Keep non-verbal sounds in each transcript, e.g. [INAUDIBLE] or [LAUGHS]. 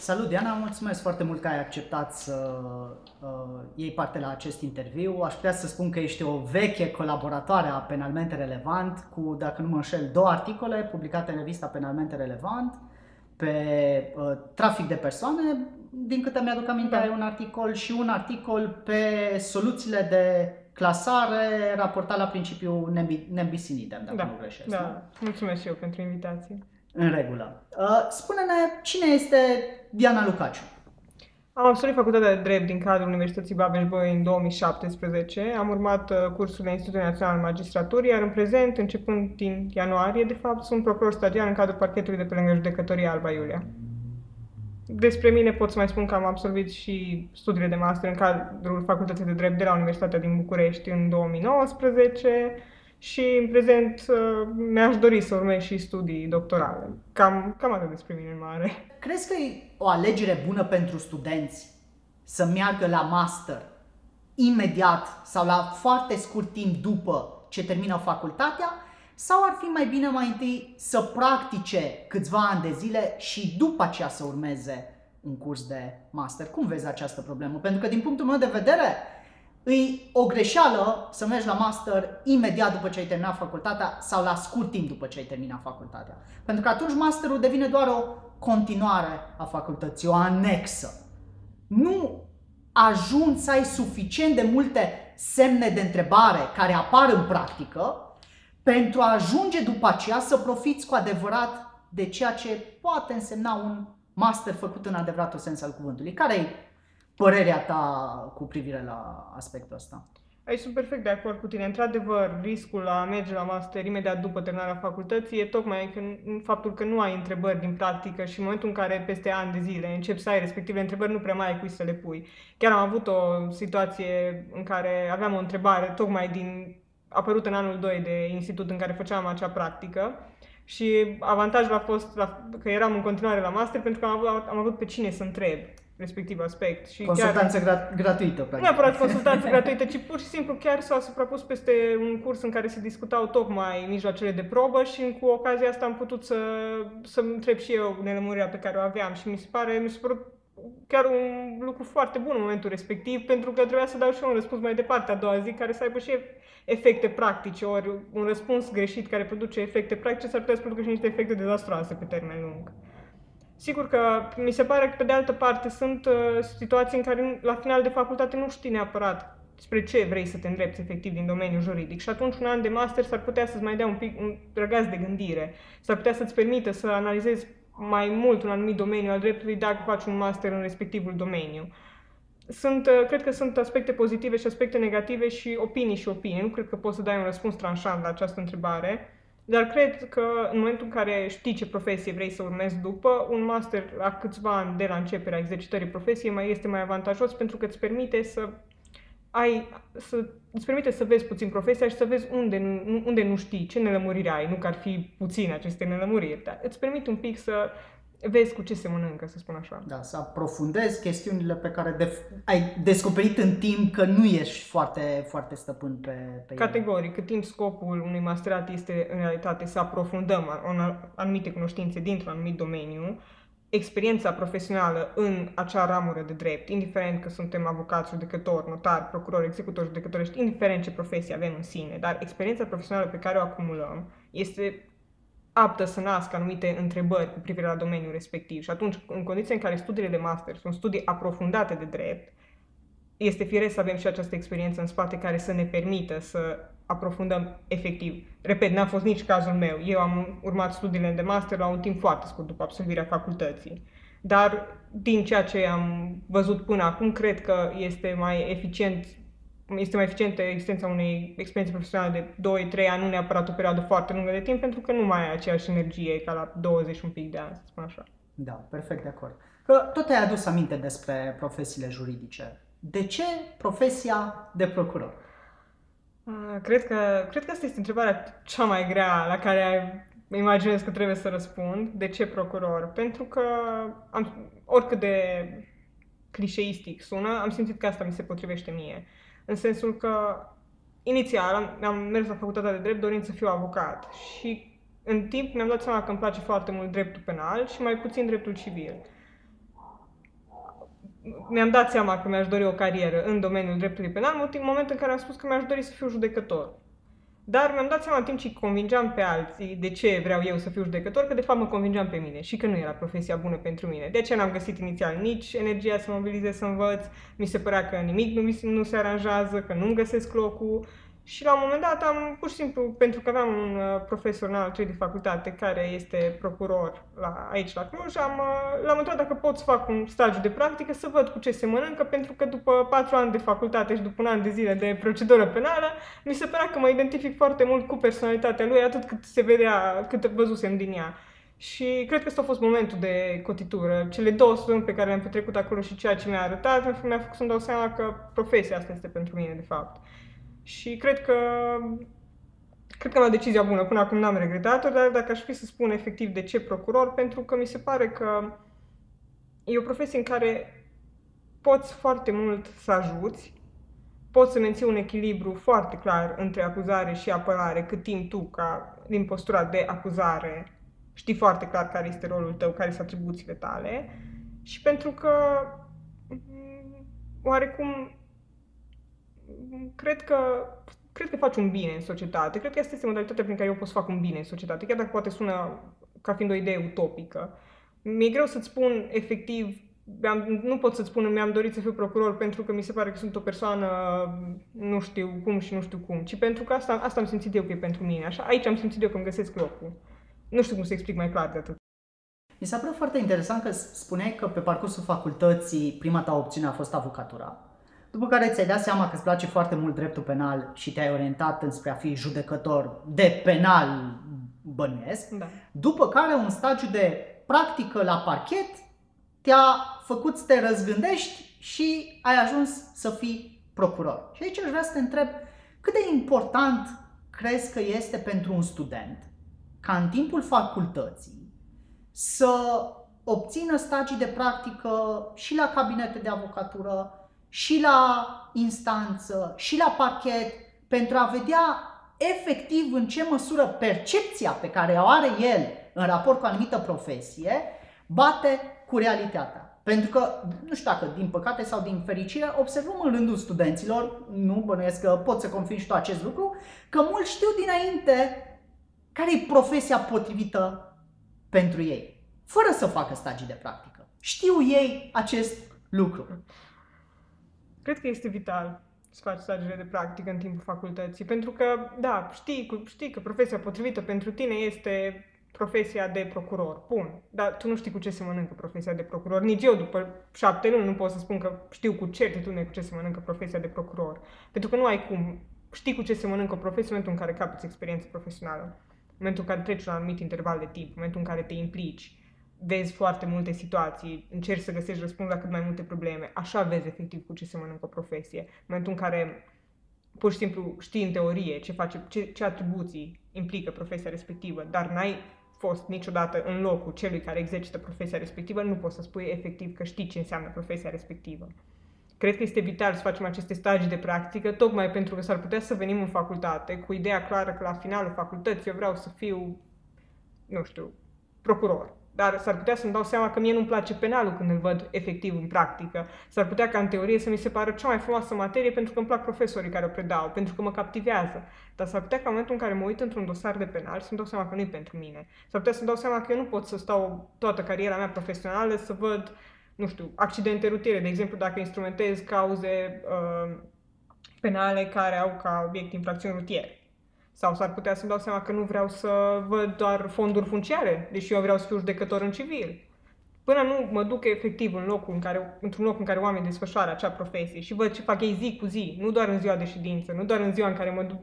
Salut, Diana! Mulțumesc foarte mult că ai acceptat să uh, iei parte la acest interviu. Aș putea să spun că ești o veche colaboratoare a Penalmente Relevant cu, dacă nu mă înșel, două articole publicate în revista Penalmente Relevant pe uh, trafic de persoane. Din câte mi-aduc aminte, da. ai un articol și un articol pe soluțiile de clasare raportat la principiul nembisinidem, dacă da. nu greșesc. Da, nu? mulțumesc și eu pentru invitație. În regulă. Uh, spune-ne cine este Diana Lucaciu. Am absolvit facultatea de drept din cadrul Universității Babeș-Bolyai în 2017. Am urmat uh, cursul la Institutul Național al Magistraturii, iar în prezent, începând din ianuarie, de fapt, sunt procuror stagiar în cadrul parchetului de pe lângă judecătoria Alba Iulia. Despre mine pot să mai spun că am absolvit și studiile de master în cadrul Facultății de Drept de la Universitatea din București în 2019 și în prezent uh, mi-aș dori să urmez și studii doctorale. Cam, cam atât despre mine în mare. Crezi că e o alegere bună pentru studenți să meargă la master imediat sau la foarte scurt timp după ce termină facultatea sau ar fi mai bine mai întâi să practice câțiva ani de zile și după aceea să urmeze un curs de master? Cum vezi această problemă? Pentru că din punctul meu de vedere, îi o greșeală să mergi la master imediat după ce ai terminat facultatea sau la scurt timp după ce ai terminat facultatea. Pentru că atunci masterul devine doar o continuare a facultății, o anexă. Nu ajungi să ai suficient de multe semne de întrebare care apar în practică pentru a ajunge după aceea să profiți cu adevărat de ceea ce poate însemna un master făcut în adevăratul sens al cuvântului. Care e părerea ta cu privire la aspectul ăsta? Aici sunt perfect de acord cu tine. Într-adevăr, riscul la a merge la master imediat după terminarea facultății e tocmai că, faptul că nu ai întrebări din practică și în momentul în care peste ani de zile începi să ai respectivele întrebări, nu prea mai ai cui să le pui. Chiar am avut o situație în care aveam o întrebare tocmai din apărut în anul 2 de institut în care făceam acea practică și avantajul a fost la, că eram în continuare la master pentru că am avut, am avut pe cine să întreb respectiv aspect. Și consultanță chiar, gra- gratuită, practic. Nu neapărat [LAUGHS] consultanță gratuită, ci pur și simplu chiar s-a suprapus peste un curs în care se discutau tocmai mijloacele de probă și cu ocazia asta am putut să, să întreb și eu nelămurirea pe care o aveam și mi se pare, mi se pare chiar un lucru foarte bun în momentul respectiv, pentru că trebuia să dau și eu un răspuns mai departe a doua zi, care să aibă și efecte practice, ori un răspuns greșit care produce efecte practice s-ar putea să producă și niște efecte dezastroase pe termen lung. Sigur că mi se pare că, pe de altă parte, sunt uh, situații în care, la final de facultate, nu știi neapărat spre ce vrei să te îndrepți efectiv din domeniul juridic. Și atunci un an de master s-ar putea să-ți mai dea un pic un răgaz de gândire, s-ar putea să-ți permită să analizezi mai mult un anumit domeniu al dreptului dacă faci un master în respectivul domeniu. Sunt, uh, cred că sunt aspecte pozitive și aspecte negative și opinii și opinii. Nu cred că poți să dai un răspuns tranșant la această întrebare. Dar cred că în momentul în care știi ce profesie vrei să urmezi după, un master la câțiva ani de la începerea exercitării profesiei mai este mai avantajos pentru că îți permite să ai, să, îți permite să vezi puțin profesia și să vezi unde, unde nu știi, ce nelămuriri ai, nu că ar fi puține aceste nelămuriri, dar îți permite un pic să vezi cu ce se mănâncă, să spun așa. Da, să aprofundezi chestiunile pe care de- ai descoperit în timp că nu ești foarte, foarte stăpân pe, pe Categoric, ele. cât timp scopul unui masterat este în realitate să aprofundăm anumite cunoștințe dintr-un anumit domeniu, experiența profesională în acea ramură de drept, indiferent că suntem avocați, judecători, notari, procurori, executori, judecătorești, indiferent ce profesie avem în sine, dar experiența profesională pe care o acumulăm este aptă să nască anumite întrebări cu privire la domeniul respectiv. Și atunci, în condiții în care studiile de master sunt studii aprofundate de drept, este firesc să avem și această experiență în spate care să ne permită să aprofundăm efectiv. Repet, n-a fost nici cazul meu. Eu am urmat studiile de master la un timp foarte scurt după absolvirea facultății. Dar din ceea ce am văzut până acum, cred că este mai eficient este mai eficientă existența unei experiențe profesionale de 2-3 ani, nu neapărat o perioadă foarte lungă de timp, pentru că nu mai ai aceeași energie ca la 20 un pic de ani, să spun așa. Da, perfect de acord. Că tot ai adus aminte despre profesiile juridice. De ce profesia de procuror? Cred că, cred că asta este întrebarea cea mai grea la care imaginez că trebuie să răspund. De ce procuror? Pentru că am, oricât de clișeistic sună, am simțit că asta mi se potrivește mie. În sensul că inițial am, am mers la facultatea de drept dorind să fiu avocat și în timp mi-am dat seama că îmi place foarte mult dreptul penal și mai puțin dreptul civil. mi-am dat seama că mi-aș dori o carieră în domeniul dreptului penal, în momentul în care am spus că mi-aș dori să fiu judecător. Dar mi-am dat seama în timp ce convingeam pe alții de ce vreau eu să fiu judecător, că de fapt mă convingeam pe mine și că nu era profesia bună pentru mine. De aceea n-am găsit inițial nici energia să mobilizez să învăț, mi se părea că nimic nu, nu se aranjează, că nu-mi găsesc locul și la un moment dat am, pur și simplu, pentru că aveam un uh, profesor înalt cei de facultate care este procuror la, aici la Cluj, am, uh, l-am întrebat dacă pot să fac un stagiu de practică să văd cu ce se mănâncă, pentru că după patru ani de facultate și după un an de zile de procedură penală, mi se părea că mă identific foarte mult cu personalitatea lui, atât cât se vedea, cât văzusem din ea. Și cred că ăsta a fost momentul de cotitură. Cele două săptămâni pe care le-am petrecut acolo și ceea ce mi-a arătat, mi-a făcut să-mi dau seama că profesia asta este pentru mine, de fapt. Și cred că cred că am luat decizia bună. Până acum n-am regretat-o, dar dacă aș fi să spun efectiv de ce procuror, pentru că mi se pare că e o profesie în care poți foarte mult să ajuți, poți să menții un echilibru foarte clar între acuzare și apărare, cât timp tu, ca din postura de acuzare, știi foarte clar care este rolul tău, care sunt atribuțiile tale și pentru că mm, oarecum cred că cred că faci un bine în societate. Cred că asta este modalitatea prin care eu pot să fac un bine în societate, chiar dacă poate sună ca fiind o idee utopică. Mi-e greu să-ți spun efectiv, am, nu pot să-ți spun mi-am dorit să fiu procuror pentru că mi se pare că sunt o persoană nu știu cum și nu știu cum, ci pentru că asta, asta am simțit eu că e pentru mine. Așa, aici am simțit eu că îmi găsesc locul. Nu știu cum să explic mai clar de atât. Mi s-a părut foarte interesant că spuneai că pe parcursul facultății prima ta opțiune a fost avocatura. După care ți-ai dat seama că îți place foarte mult dreptul penal și te-ai orientat înspre a fi judecător de penal bănuiesc. Da. După care un stagiu de practică la parchet te-a făcut să te răzgândești și ai ajuns să fii procuror. Și aici aș vrea să te întreb cât de important crezi că este pentru un student ca în timpul facultății să obțină stagii de practică și la cabinete de avocatură, și la instanță, și la parchet, pentru a vedea efectiv în ce măsură percepția pe care o are el în raport cu o anumită profesie bate cu realitatea. Pentru că, nu știu dacă din păcate sau din fericire, observăm în rândul studenților, nu bănuiesc că pot să confirm și tu acest lucru, că mulți știu dinainte care e profesia potrivită pentru ei, fără să facă stagii de practică. Știu ei acest lucru. Cred că este vital să faci stagiile de practică în timpul facultății, pentru că, da, știi, știi că profesia potrivită pentru tine este profesia de procuror. Bun, dar tu nu știi cu ce se mănâncă profesia de procuror. Nici eu, după șapte luni, nu pot să spun că știu cu certitudine cu ce se mănâncă profesia de procuror. Pentru că nu ai cum. Știi cu ce se mănâncă o profesie în momentul în care capiți experiență profesională, în momentul în care treci un anumit interval de timp, în momentul în care te implici, vezi foarte multe situații, încerci să găsești răspuns la cât mai multe probleme. Așa vezi efectiv cu ce se mănâncă o profesie. În momentul în care pur și simplu știi în teorie ce, face, ce, ce atribuții implică profesia respectivă, dar n-ai fost niciodată în locul celui care exercită profesia respectivă, nu poți să spui efectiv că știi ce înseamnă profesia respectivă. Cred că este vital să facem aceste stagii de practică, tocmai pentru că s-ar putea să venim în facultate cu ideea clară că la finalul facultății eu vreau să fiu, nu știu, procuror dar s-ar putea să-mi dau seama că mie nu-mi place penalul când îl văd efectiv în practică. S-ar putea ca în teorie să mi se pară cea mai frumoasă materie pentru că îmi plac profesorii care o predau, pentru că mă captivează. Dar s-ar putea ca în momentul în care mă uit într-un dosar de penal să-mi dau seama că nu e pentru mine. S-ar putea să-mi dau seama că eu nu pot să stau toată cariera mea profesională să văd, nu știu, accidente rutiere. De exemplu, dacă instrumentez cauze uh, penale care au ca obiect infracțiuni rutiere sau s-ar putea să-mi dau seama că nu vreau să văd doar fonduri funciare, deși eu vreau să fiu judecător în civil. Până nu mă duc efectiv în locul în care, într-un loc în care oamenii desfășoară acea profesie și văd ce fac ei zi cu zi, nu doar în ziua de ședință, nu doar în ziua în care mă duc,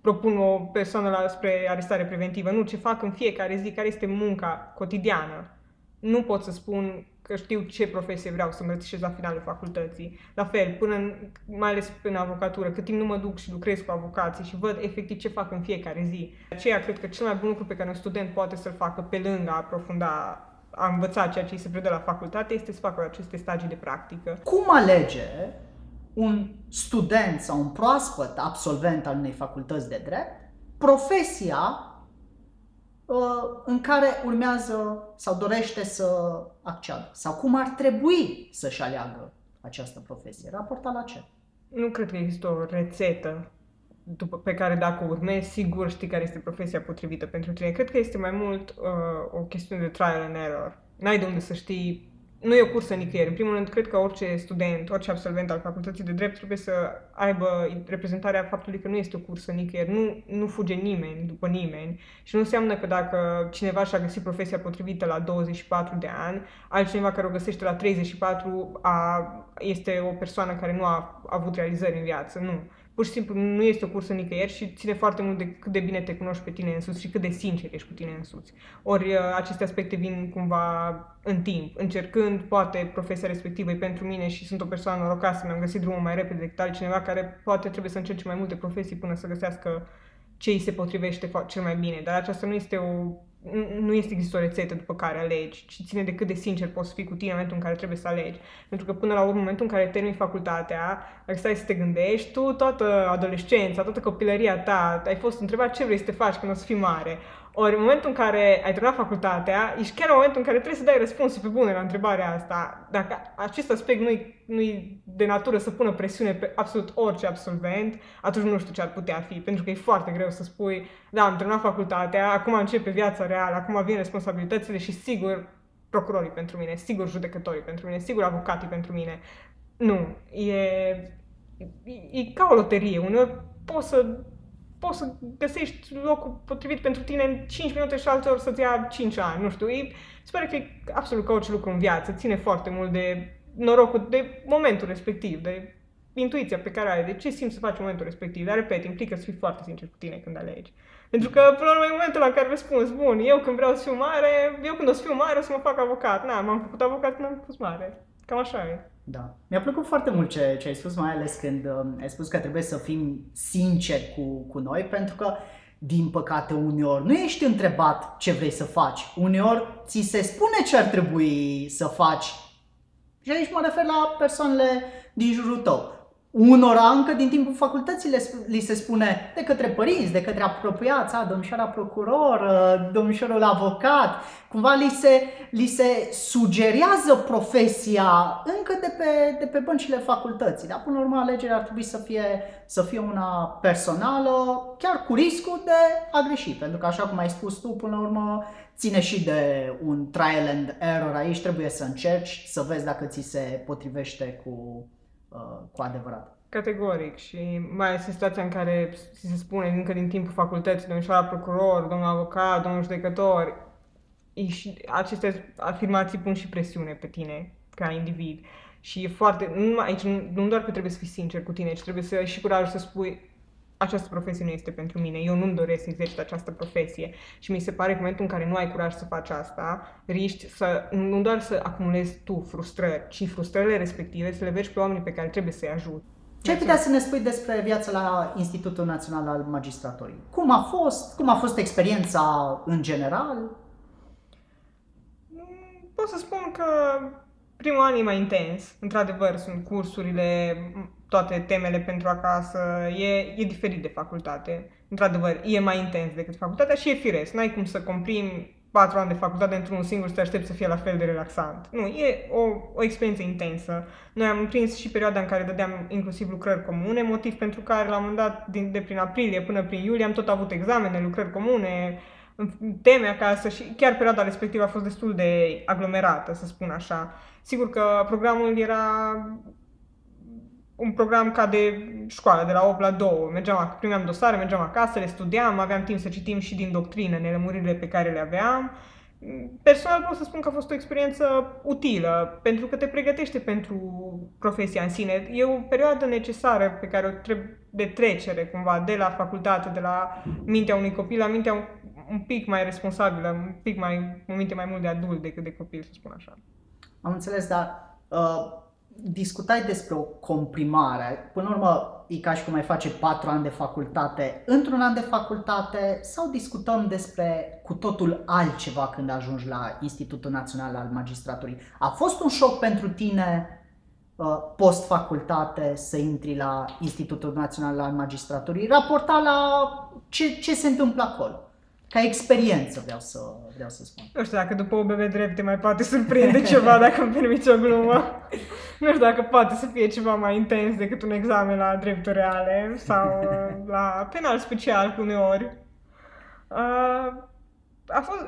propun o persoană la, spre arestare preventivă, nu, ce fac în fiecare zi, care este munca cotidiană. Nu pot să spun că știu ce profesie vreau să îmbrățișez la finalul facultății. La fel, până în, mai ales în avocatură, cât timp nu mă duc și lucrez cu avocații și văd efectiv ce fac în fiecare zi. Aceea cred că cel mai bun lucru pe care un student poate să-l facă pe lângă a aprofunda a învăța ceea ce îi se predă la facultate este să facă aceste stagii de practică. Cum alege un student sau un proaspăt absolvent al unei facultăți de drept profesia uh, în care urmează sau dorește să acceadă? Sau cum ar trebui să-și aleagă această profesie? Raportat la ce? Nu cred că există o rețetă după, pe care dacă o urmezi, sigur știi care este profesia potrivită pentru tine. Cred că este mai mult uh, o chestiune de trial and error. N-ai de unde să știi nu e o cursă nicăieri. În primul rând, cred că orice student, orice absolvent al facultății de drept trebuie să aibă reprezentarea faptului că nu este o cursă nicăieri. Nu, nu fuge nimeni după nimeni și nu înseamnă că dacă cineva și-a găsit profesia potrivită la 24 de ani, altcineva care o găsește la 34 a, este o persoană care nu a, a avut realizări în viață. Nu pur și simplu nu este o cursă nicăieri și ține foarte mult de cât de bine te cunoști pe tine însuți și cât de sincer ești cu tine însuți. Ori uh, aceste aspecte vin cumva în timp, încercând, poate profesia respectivă e pentru mine și sunt o persoană norocoasă, mi-am găsit drumul mai repede decât altcineva care poate trebuie să încerce mai multe profesii până să găsească ce îi se potrivește cel mai bine. Dar aceasta nu este o nu este există o rețetă după care alegi, ci ține de cât de sincer poți să fii cu tine în momentul în care trebuie să alegi. Pentru că până la urmă, în momentul în care termini facultatea, dacă stai să te gândești, tu toată adolescența, toată copilăria ta, ai fost întrebat ce vrei să te faci când o să fii mare. Ori în momentul în care ai terminat facultatea, ești chiar în momentul în care trebuie să dai răspunsul pe bune la întrebarea asta. Dacă acest aspect nu-i, nu-i de natură să pună presiune pe absolut orice absolvent, atunci nu știu ce ar putea fi. Pentru că e foarte greu să spui, da, am terminat facultatea, acum începe viața reală, acum vin responsabilitățile și sigur procurorii pentru mine, sigur judecătorii pentru mine, sigur avocatii pentru mine. Nu, e, e, e ca o loterie. Uneori poți să poți să găsești locul potrivit pentru tine în 5 minute și altor să-ți ia 5 ani, nu știu. E, sper că e absolut ca orice lucru în viață, ține foarte mult de norocul, de momentul respectiv, de intuiția pe care ai, de ce simți să faci în momentul respectiv. Dar, repet, implică să fii foarte sincer cu tine când alegi. Pentru că, până la urmă, e momentul la care răspunzi, bun, eu când vreau să fiu mare, eu când o să fiu mare o să mă fac avocat. Na, m-am făcut avocat când am fost mare. Cam așa e. Da. Mi-a plăcut foarte mult ce, ce ai spus, mai ales când uh, ai spus că trebuie să fim sinceri cu, cu noi, pentru că, din păcate, uneori nu ești întrebat ce vrei să faci. Uneori ți se spune ce ar trebui să faci. Și aici mă refer la persoanele din jurul tău. Unora încă din timpul facultății li se spune de către părinți, de către apropiați, a, domnișoara procuror, ă, domnișorul avocat, cumva li se, li se sugerează profesia încă de pe, de pe băncile facultății. Dar până la urmă alegerea ar trebui să fie, să fie una personală, chiar cu riscul de a greși, pentru că așa cum ai spus tu, până la urmă ține și de un trial and error aici, trebuie să încerci să vezi dacă ți se potrivește cu Uh, cu adevărat. Categoric și mai ales în situația în care se spune încă din timpul facultății, domnul procuror, domnul avocat, domnul judecător, aceste afirmații pun și presiune pe tine ca individ. Și e foarte, nu, aici nu doar că trebuie să fii sincer cu tine, ci trebuie să ai și curajul să spui această profesie nu este pentru mine, eu nu-mi doresc să exercit această profesie. Și mi se pare că în momentul în care nu ai curaj să faci asta, riști să, nu doar să acumulezi tu frustrări, ci frustrările respective să le vezi pe oamenii pe care trebuie să-i ajut. Ce ai putea să ne spui despre viața la Institutul Național al Magistraturii? Cum a fost? Cum a fost experiența în general? Mm, pot să spun că primul an e mai intens. Într-adevăr, sunt cursurile toate temele pentru acasă, e, e diferit de facultate. Într-adevăr, e mai intens decât facultatea și e firesc. N-ai cum să comprimi patru ani de facultate într-un singur să te aștepți să fie la fel de relaxant. Nu, e o, o experiență intensă. Noi am prins și perioada în care dădeam inclusiv lucrări comune, motiv pentru care la un moment dat, din, de prin aprilie până prin iulie, am tot avut examene, lucrări comune, teme acasă și chiar perioada respectivă a fost destul de aglomerată, să spun așa. Sigur că programul era un program ca de școală, de la 8 la 2. Mergeam, primeam dosare, mergeam acasă, le studiam, aveam timp să citim și din doctrină nelămuririle pe care le aveam. Personal pot să spun că a fost o experiență utilă, pentru că te pregătește pentru profesia în sine. E o perioadă necesară pe care o trebuie de trecere, cumva, de la facultate, de la mintea unui copil la mintea un, un pic mai responsabilă, un pic mai, un minte mai mult de adult decât de copil, să spun așa. Am înțeles, dar uh discutai despre o comprimare. Până la urmă, e ca și cum ai face patru ani de facultate într-un an de facultate sau discutăm despre cu totul altceva când ajungi la Institutul Național al Magistraturii. A fost un șoc pentru tine uh, post-facultate să intri la Institutul Național al Magistraturii, raporta la ce, ce se întâmplă acolo? Ca experiență vreau să, vreau să spun. Nu știu dacă după OBB drept te mai poate surprinde [LAUGHS] ceva, dacă îmi permiți o glumă. Nu știu dacă poate să fie ceva mai intens decât un examen la drepturi reale sau uh, la penal special uneori. Uh, a fost,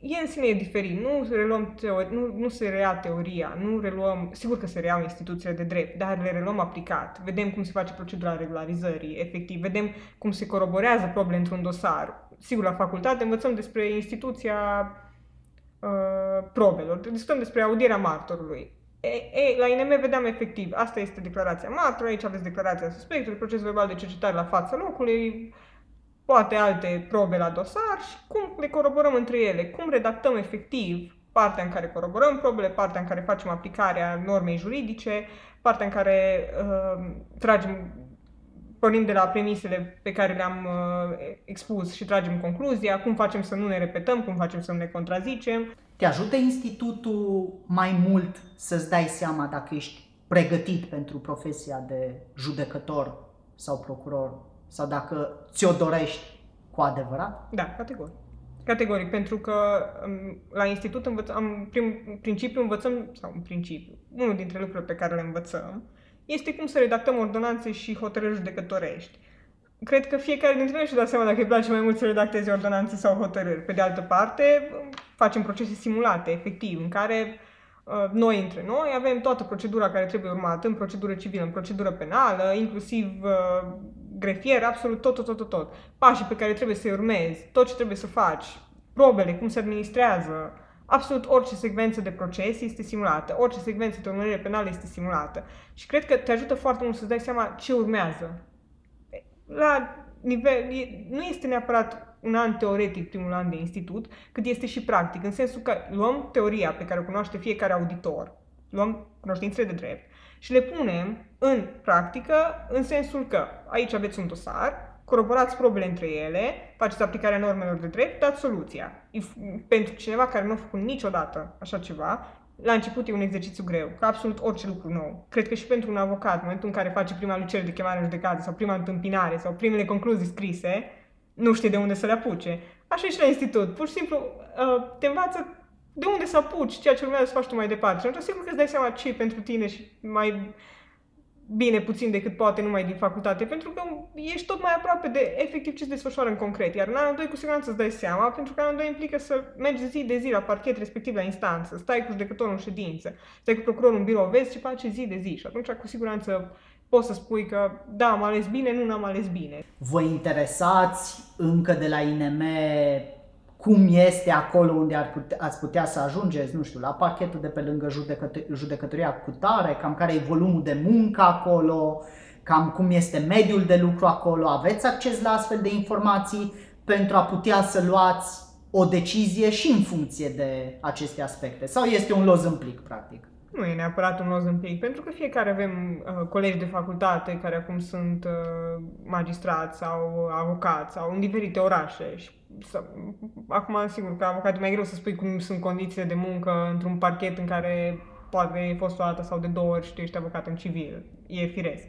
e în sine e diferit. Nu reluăm teori, nu, nu se rea teoria, nu reluăm, sigur că se reau instituțiile de drept, dar le reluăm aplicat. Vedem cum se face procedura regularizării, efectiv, vedem cum se coroborează probele într-un dosar. Sigur, la facultate învățăm despre instituția uh, probelor, discutăm despre audierea martorului. E, e, la INM vedeam efectiv, asta este declarația martorului, aici aveți declarația suspectului, procesul verbal de cercetare la fața locului, poate alte probe la dosar și cum le coroborăm între ele, cum redactăm efectiv partea în care coroborăm probele, partea în care facem aplicarea normei juridice, partea în care uh, tragem, pornim de la premisele pe care le-am uh, expus și tragem concluzia, cum facem să nu ne repetăm, cum facem să nu ne contrazicem. Te ajută institutul mai mult să-ți dai seama dacă ești pregătit pentru profesia de judecător sau procuror sau dacă ți-o dorești cu adevărat? Da, categoric. Categoric, pentru că um, la institut învățăm, prin principiu învățăm, sau în principiu, unul dintre lucrurile pe care le învățăm, este cum să redactăm ordonanțe și hotărâri judecătorești. Cred că fiecare dintre noi și dă seama dacă îi place mai mult să redacteze ordonanțe sau hotărâri. Pe de altă parte, facem procese simulate, efectiv, în care uh, noi între noi avem toată procedura care trebuie urmată în procedură civilă, în procedură penală, inclusiv uh, grefier, absolut tot, tot, tot, tot, tot. Pașii pe care trebuie să-i urmezi, tot ce trebuie să faci, probele, cum se administrează, absolut orice secvență de proces este simulată, orice secvență de urmărire penală este simulată. Și cred că te ajută foarte mult să-ți dai seama ce urmează. La nivel, nu este neapărat un an teoretic primul an de institut, cât este și practic, în sensul că luăm teoria pe care o cunoaște fiecare auditor, luăm cunoștințele de drept și le punem în practică, în sensul că aici aveți un dosar, coroborați probele între ele, faceți aplicarea normelor de drept, dați soluția. Pentru cineva care nu a făcut niciodată așa ceva, la început e un exercițiu greu, ca absolut orice lucru nou. Cred că și pentru un avocat, în momentul în care face prima lucrare de chemare în judecată sau prima întâmpinare sau primele concluzii scrise, nu știe de unde să le apuce. Așa e și la institut. Pur și simplu uh, te învață de unde să apuci ceea ce urmează să faci tu mai departe. Și atunci sigur că îți dai seama ce e pentru tine și mai bine puțin decât poate numai din facultate, pentru că ești tot mai aproape de efectiv ce se desfășoară în concret. Iar în anul 2 cu siguranță îți dai seama, pentru că anul 2 implică să mergi zi de zi la parchet, respectiv la instanță, stai cu judecătorul în ședință, stai cu procurorul în birou, vezi ce face zi de zi și atunci cu siguranță poți să spui că da, am ales bine, nu am ales bine. Vă interesați încă de la INM cum este acolo unde ar putea, ați putea să ajungeți, nu știu, la parchetul de pe lângă judecăt- judecătoria cu tare, cam care e volumul de muncă acolo, cam cum este mediul de lucru acolo, aveți acces la astfel de informații pentru a putea să luați o decizie și în funcție de aceste aspecte? Sau este un loz în plic, practic? Nu e neapărat un loz în plic, pentru că fiecare avem uh, colegi de facultate care acum sunt uh, magistrați sau avocați sau în diferite orașe și să, acum, sigur că avocat e mai greu să spui cum sunt condițiile de muncă într-un parchet în care poate ai fost o dată sau de două ori și tu ești avocat în civil. E firesc.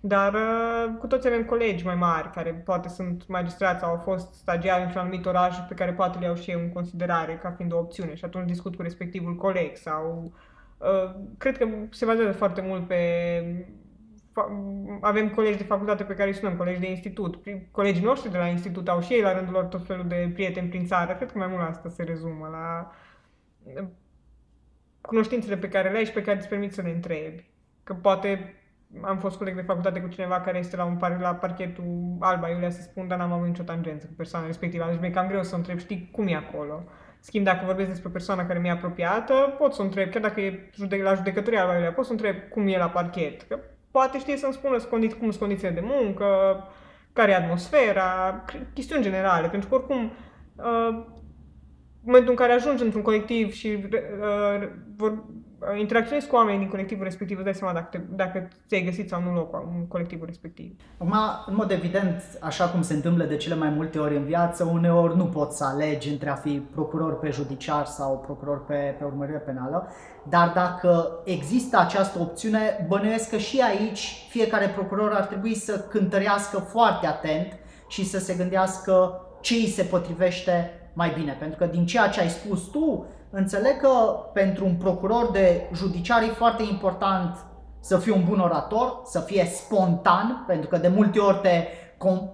Dar uh, cu toți avem colegi mai mari care poate sunt magistrați sau au fost stagiari într-un anumit oraș pe care poate le iau și eu în considerare ca fiind o opțiune și atunci discut cu respectivul coleg sau uh, cred că se bazează foarte mult pe avem colegi de facultate pe care îi sunăm, colegi de institut. Colegii noștri de la institut au și ei la rândul lor tot felul de prieteni prin țară. Cred că mai mult la asta se rezumă, la cunoștințele pe care le ai și pe care îți permit să le întrebi. Că poate am fost coleg de facultate cu cineva care este la un par, la parchetul Alba Iulia să spun, dar n-am avut nicio tangență cu persoana respectivă. Deci mi-e cam greu să o întreb, știi cum e acolo. Schimb, dacă vorbesc despre o persoană care mi-e apropiată, pot să o întreb, chiar dacă e la judecătoria Alba Iulia, pot să o întreb cum e la parchet. Că poate știe să-mi spună condi- cum sunt condițiile de muncă, care e atmosfera, chestiuni generale, pentru că oricum uh, în momentul în care ajungi într-un colectiv și uh, vor, Uh, interacționezi cu oamenii din colectivul respectiv, îți dai seama dacă, te, dacă ți-ai găsit sau nu locul în colectivul respectiv. Acum, în mod evident, așa cum se întâmplă de cele mai multe ori în viață, uneori nu poți să alegi între a fi procuror pe judiciar sau procuror pe, pe urmărire penală, dar dacă există această opțiune, bănuiesc că și aici fiecare procuror ar trebui să cântărească foarte atent și să se gândească ce îi se potrivește mai bine. Pentru că din ceea ce ai spus tu, înțeleg că pentru un procuror de judiciar e foarte important să fii un bun orator, să fie spontan, pentru că de multe ori te,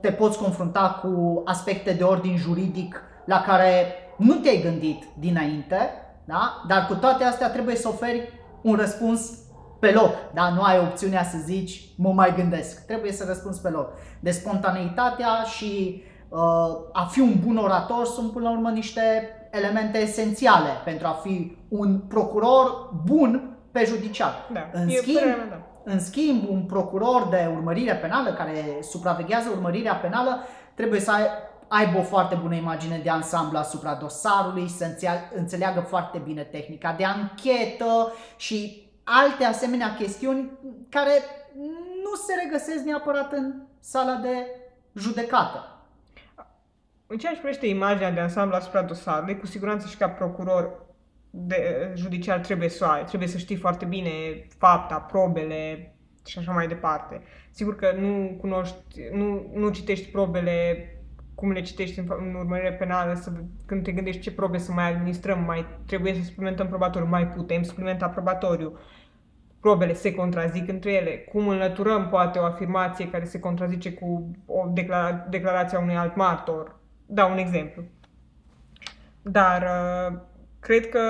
te poți confrunta cu aspecte de ordin juridic la care nu te-ai gândit dinainte, da? dar cu toate astea trebuie să oferi un răspuns pe loc, da? nu ai opțiunea să zici mă mai gândesc, trebuie să răspunzi pe loc. De spontaneitatea și uh, a fi un bun orator sunt până la urmă niște elemente esențiale pentru a fi un procuror bun pe judiciar. Da, în, e schimb, părerea mea, da. în schimb, un procuror de urmărire penală care supraveghează urmărirea penală trebuie să ai- aibă o foarte bună imagine de ansamblu asupra dosarului, să înțea- înțeleagă foarte bine tehnica de anchetă și alte asemenea chestiuni care nu se regăsesc neapărat în sala de judecată. În ceea ce privește imaginea de ansamblu asupra dosarului, cu siguranță și ca procuror de, judiciar trebuie să o ai. Trebuie să știi foarte bine fapta, probele și așa mai departe. Sigur că nu cunoști, nu, nu citești probele cum le citești în, fa- în urmărire penală, să, când te gândești ce probe să mai administrăm, mai trebuie să suplimentăm probatoriu, mai putem suplimenta probatoriu. Probele se contrazic între ele. Cum înlăturăm poate o afirmație care se contrazice cu o declara- declarație a unui alt martor. Dau un exemplu. Dar uh, cred că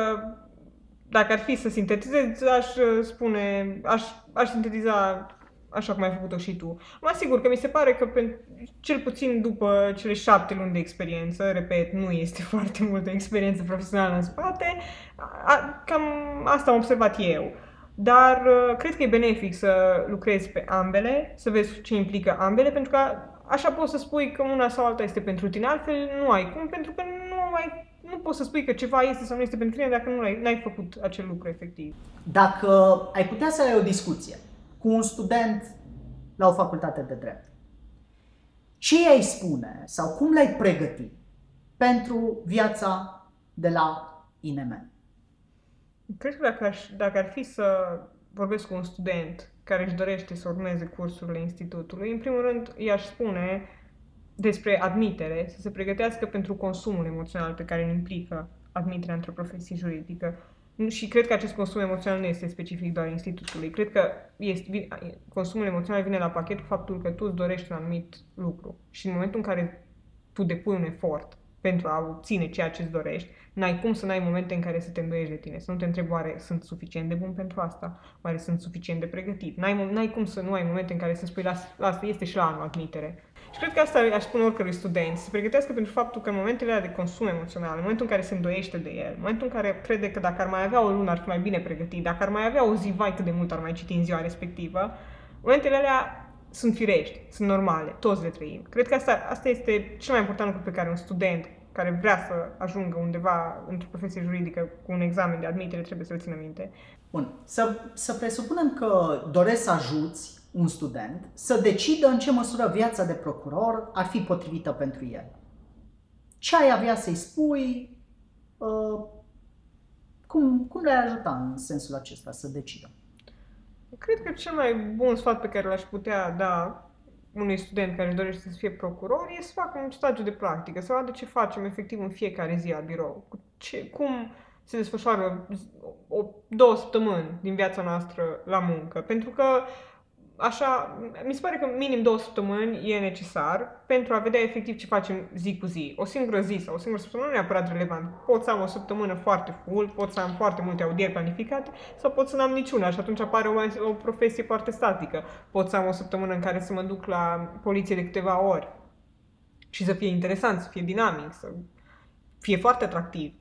dacă ar fi să sintetizez, aș uh, spune, aș, aș sintetiza așa cum ai făcut-o și tu. Mă asigur că mi se pare că, pe, cel puțin după cele șapte luni de experiență, repet, nu este [LAUGHS] foarte multă experiență profesională în spate, a, cam asta am observat eu. Dar uh, cred că e benefic să lucrezi pe ambele, să vezi ce implică ambele, pentru că așa poți să spui că una sau alta este pentru tine, altfel nu ai cum, pentru că nu ai nu poți să spui că ceva este sau nu este pentru tine dacă nu ai, n-ai făcut acel lucru efectiv. Dacă ai putea să ai o discuție cu un student la o facultate de drept, ce ai spune sau cum l-ai pregăti pentru viața de la INM? Cred că dacă, aș, dacă ar fi să vorbesc cu un student care își dorește să urmeze cursurile institutului, în primul rând i-aș spune despre admitere, să se pregătească pentru consumul emoțional pe care îl implică admiterea într-o profesie juridică. Și cred că acest consum emoțional nu este specific doar institutului. Cred că este, vi- consumul emoțional vine la pachet cu faptul că tu îți dorești un anumit lucru. Și în momentul în care tu depui un efort pentru a obține ceea ce îți dorești, n-ai cum să n-ai momente în care să te îndoiești de tine, să nu te întrebi oare sunt suficient de bun pentru asta, oare sunt suficient de pregătit. N-ai, mo- n-ai cum să nu ai momente în care să spui, las, las este și la anul admitere. Și cred că asta aș spune oricărui student, să se pregătească pentru faptul că în momentele alea de consum emoțional, în momentul în care se îndoiește de el, în momentul în care crede că dacă ar mai avea o lună ar fi mai bine pregătit, dacă ar mai avea o zi, vai cât de mult ar mai citi în ziua respectivă, momentele alea sunt firești, sunt normale, toți le trăim. Cred că asta, asta este cel mai important lucru pe care un student care vrea să ajungă undeva într-o profesie juridică cu un examen de admitere trebuie să-l țină minte. Bun, să, să presupunem că doresc să ajuți un student să decidă în ce măsură viața de procuror ar fi potrivită pentru el. Ce ai avea să-i spui? Uh, cum, cum le-ai ajuta în sensul acesta să decidă? Cred că cel mai bun sfat pe care l-aș putea da unui student care își dorește să fie procuror e să facă un stagiu de practică, să vadă ce facem efectiv în fiecare zi la birou, cu ce, cum se desfășoară o, două săptămâni din viața noastră la muncă. Pentru că așa, mi se pare că minim două săptămâni e necesar pentru a vedea efectiv ce facem zi cu zi. O singură zi sau o singură săptămână nu e neapărat relevant. Pot să am o săptămână foarte full, pot să am foarte multe audieri planificate sau pot să n-am niciuna și atunci apare o, o profesie foarte statică. Pot să am o săptămână în care să mă duc la poliție de câteva ori și să fie interesant, să fie dinamic, să fie foarte atractiv.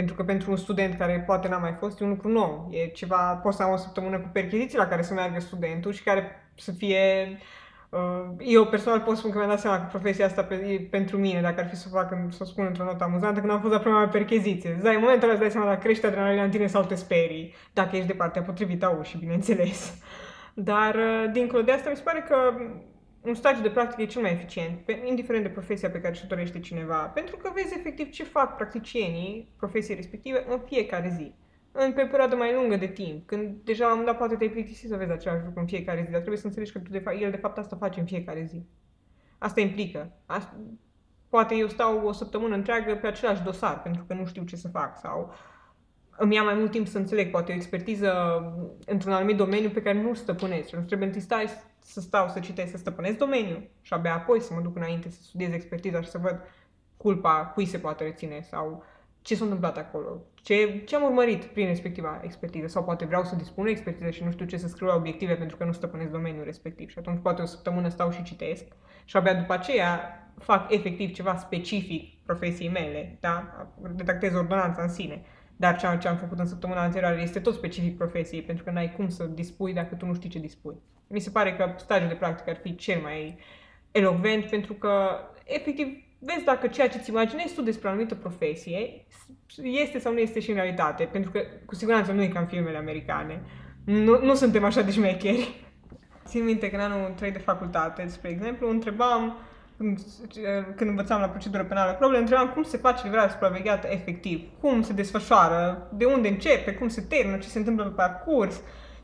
Pentru că pentru un student care poate n-a mai fost, e un lucru nou. E ceva, poți să am o săptămână cu percheziții la care să meargă studentul și care să fie... Uh, eu personal pot spun că mi-am dat seama că profesia asta pe, pentru mine, dacă ar fi să o fac, să o spun într-o notă amuzantă, când am fost la prima mea percheziție. Îți dai, în momentul ăla îți dai seama dacă crește adrenalina în tine sau te sperii, dacă ești de partea potrivită a ușii, bineînțeles. Dar, uh, dincolo de asta, mi se pare că un stagiu de practică e cel mai eficient, pe, indiferent de profesia pe care și-o dorește cineva, pentru că vezi efectiv ce fac practicienii profesiei respective în fiecare zi. În pe o perioadă mai lungă de timp, când deja am dat poate te-ai plictisit să vezi același lucru în fiecare zi, dar trebuie să înțelegi că tu de fapt, el de fapt asta face în fiecare zi. Asta implică. Asta, poate eu stau o săptămână întreagă pe același dosar pentru că nu știu ce să fac sau îmi ia mai mult timp să înțeleg, poate o expertiză într-un anumit domeniu pe care nu stăpânesc. Și trebuie întâi stai să stau să citesc, să stăpânesc domeniul și abia apoi să mă duc înainte să studiez expertiza și să văd culpa cui se poate reține sau ce s-a întâmplat acolo, ce, ce am urmărit prin respectiva expertiză sau poate vreau să dispun o expertiză și nu știu ce să scriu la obiective pentru că nu stăpânesc domeniul respectiv și atunci poate o săptămână stau și citesc și abia după aceea fac efectiv ceva specific profesiei mele, da? redactez ordonanța în sine. Dar ceea ce am făcut în săptămâna anterioară este tot specific profesiei, pentru că n-ai cum să dispui dacă tu nu știi ce dispui. Mi se pare că stagiul de practică ar fi cel mai elocvent, pentru că, efectiv, vezi dacă ceea ce îți imaginezi tu despre o anumită profesie este sau nu este și în realitate, pentru că, cu siguranță, nu e ca în filmele americane. Nu, nu suntem așa de șmecheri. Țin minte că în anul 3 de facultate, spre exemplu, întrebam când, când învățam la procedură penală probele, întrebam cum se face livrarea supravegheată efectiv, cum se desfășoară, de unde începe, cum se termină, ce se întâmplă pe parcurs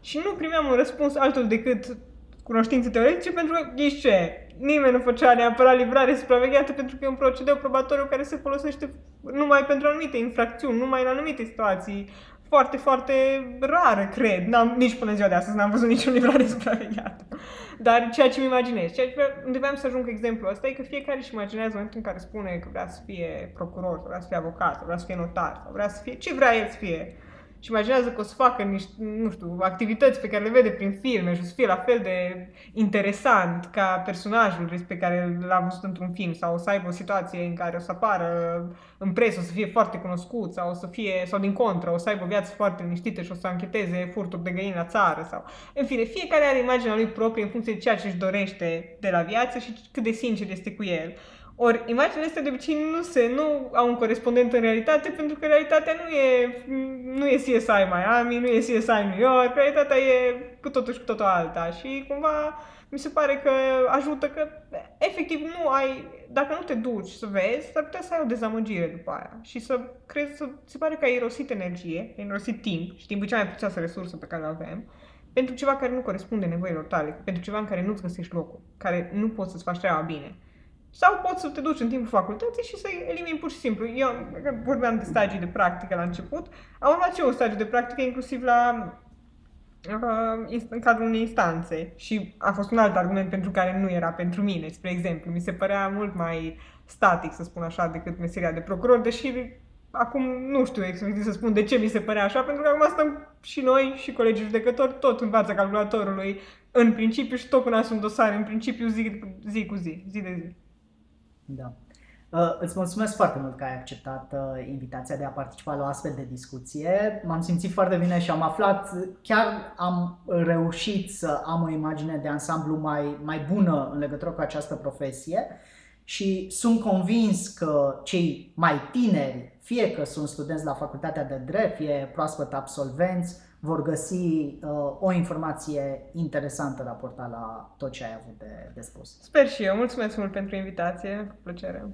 și nu primeam un răspuns altul decât cunoștințe teoretice pentru că, ghiși ce, nimeni nu făcea neapărat livrare supravegheată pentru că e un procedeu probatoriu care se folosește numai pentru anumite infracțiuni, numai în anumite situații foarte, foarte rară, cred. N-am, nici până ziua de astăzi n-am văzut niciun livrare [LAUGHS] supravegheată. Dar ceea ce mi imaginez, ceea ce unde vreau să ajung cu exemplu ăsta e că fiecare își imaginează în momentul în care spune că vrea să fie procuror, sau vrea să fie avocat, sau vrea să fie notar, sau vrea să fie ce vrea el să fie și imaginează că o să facă niște, nu știu, activități pe care le vede prin filme și o să fie la fel de interesant ca personajul pe care l-a văzut într-un film sau o să aibă o situație în care o să apară în presă, o să fie foarte cunoscut sau o să fie, sau din contră, o să aibă o viață foarte liniștită și o să ancheteze furturi de găini la țară sau... În fine, fiecare are imaginea lui proprie în funcție de ceea ce își dorește de la viață și cât de sincer este cu el. Ori imaginile astea de obicei nu, se, nu au un corespondent în realitate pentru că realitatea nu e, nu e CSI Miami, nu e CSI New York, realitatea e cu totul și cu totul alta și cumva mi se pare că ajută că efectiv nu ai, dacă nu te duci să vezi, s-ar putea să ai o dezamăgire după aia și să crezi, să se pare că ai irosit energie, ai irosit timp și timpul e cea mai prețioasă resursă pe care o avem pentru ceva care nu corespunde nevoilor tale, pentru ceva în care nu-ți găsești locul, care nu poți să-ți faci treaba bine. Sau poți să te duci în timpul facultății și să elimini pur și simplu. Eu vorbeam de stagii de practică la început. Am urmat și eu un stagiu de practică inclusiv la uh, în cadrul unei instanțe și a fost un alt argument pentru care nu era pentru mine. Spre exemplu, mi se părea mult mai static, să spun așa, decât meseria de procuror, deși acum nu știu exact să spun de ce mi se părea așa, pentru că acum stăm și noi și colegii judecători tot în fața calculatorului în principiu și tot cu nasul în dosare, în principiu zi, zi cu zi, zi de zi. Da. Uh, îți mulțumesc foarte mult că ai acceptat uh, invitația de a participa la o astfel de discuție. M-am simțit foarte bine și am aflat, chiar am reușit să am o imagine de ansamblu mai, mai bună în legătură cu această profesie și sunt convins că cei mai tineri, fie că sunt studenți la facultatea de drept, fie proaspăt absolvenți, vor găsi uh, o informație interesantă raportat la tot ce ai avut de, de spus. Sper și eu. Mulțumesc mult pentru invitație. Cu plăcere.